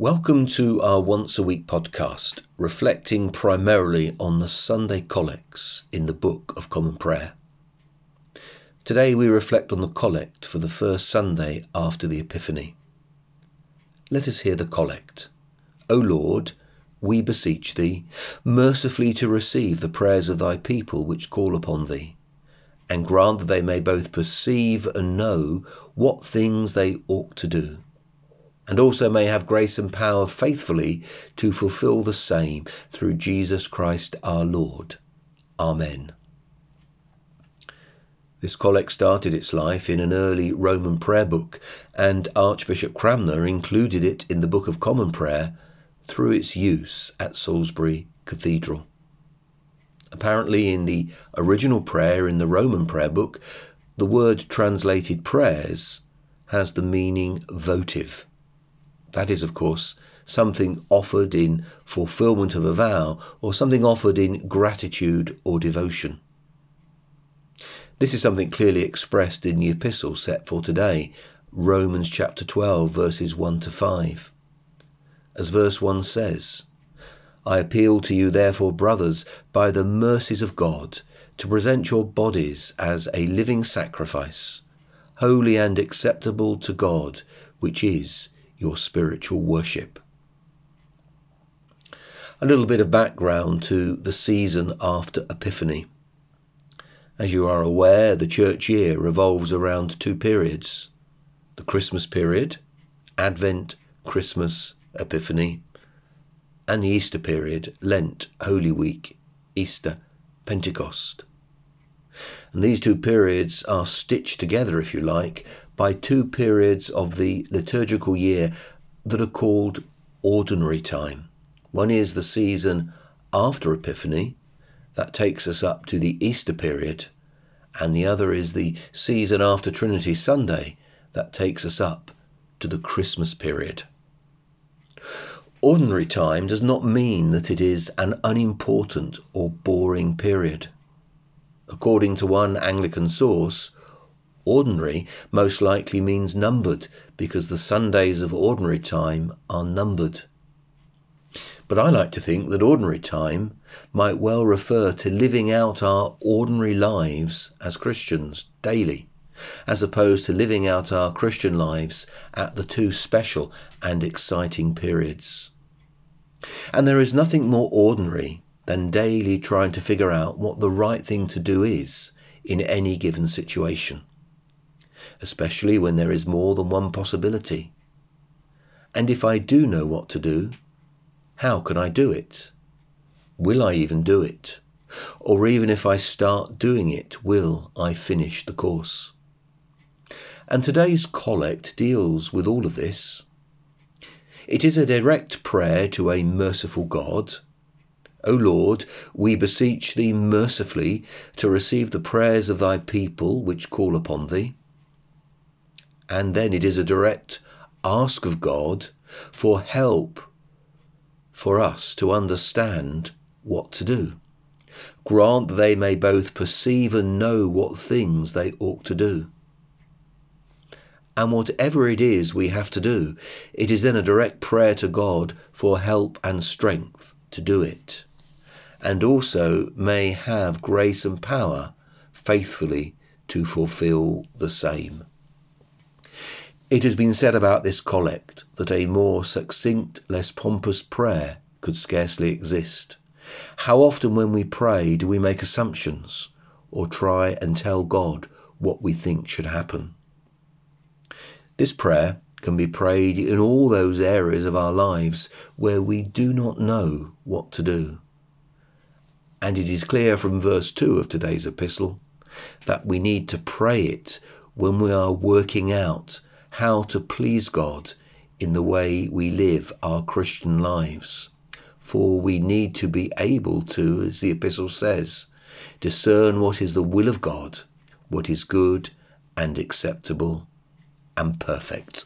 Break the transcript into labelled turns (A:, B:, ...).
A: Welcome to our once a week podcast, reflecting primarily on the Sunday collects in the Book of Common Prayer. Today we reflect on the collect for the first Sunday after the Epiphany. Let us hear the collect. O Lord, we beseech thee, mercifully to receive the prayers of thy people which call upon thee, and grant that they may both perceive and know what things they ought to do and also may have grace and power faithfully to fulfill the same through Jesus Christ our Lord. Amen. This collect started its life in an early Roman prayer book, and Archbishop Cranmer included it in the Book of Common Prayer through its use at Salisbury Cathedral. Apparently, in the original prayer in the Roman prayer book, the word translated prayers has the meaning votive. That is, of course, something offered in fulfillment of a vow or something offered in gratitude or devotion. This is something clearly expressed in the epistle set for today, Romans chapter 12, verses 1 to 5. As verse 1 says, I appeal to you, therefore, brothers, by the mercies of God, to present your bodies as a living sacrifice, holy and acceptable to God, which is your spiritual worship. A little bit of background to the season after Epiphany. As you are aware, the church year revolves around two periods the Christmas period, Advent, Christmas, Epiphany, and the Easter period, Lent, Holy Week, Easter, Pentecost. And these two periods are stitched together, if you like, by two periods of the liturgical year that are called ordinary time. One is the season after Epiphany, that takes us up to the Easter period, and the other is the season after Trinity Sunday, that takes us up to the Christmas period. Ordinary time does not mean that it is an unimportant or boring period. According to one Anglican source, ordinary most likely means numbered because the Sundays of ordinary time are numbered. But I like to think that ordinary time might well refer to living out our ordinary lives as Christians daily, as opposed to living out our Christian lives at the two special and exciting periods. And there is nothing more ordinary than daily trying to figure out what the right thing to do is in any given situation, especially when there is more than one possibility. And if I do know what to do, how can I do it? Will I even do it? Or even if I start doing it, will I finish the course? And today's collect deals with all of this. It is a direct prayer to a merciful God O Lord, we beseech thee mercifully to receive the prayers of thy people which call upon thee. And then it is a direct ask of God for help for us to understand what to do. Grant they may both perceive and know what things they ought to do. And whatever it is we have to do, it is then a direct prayer to God for help and strength to do it and also may have grace and power faithfully to fulfill the same. It has been said about this collect that a more succinct, less pompous prayer could scarcely exist. How often, when we pray, do we make assumptions or try and tell God what we think should happen? This prayer can be prayed in all those areas of our lives where we do not know what to do. And it is clear from verse 2 of today's epistle that we need to pray it when we are working out how to please God in the way we live our Christian lives. For we need to be able to, as the epistle says, discern what is the will of God, what is good and acceptable and perfect.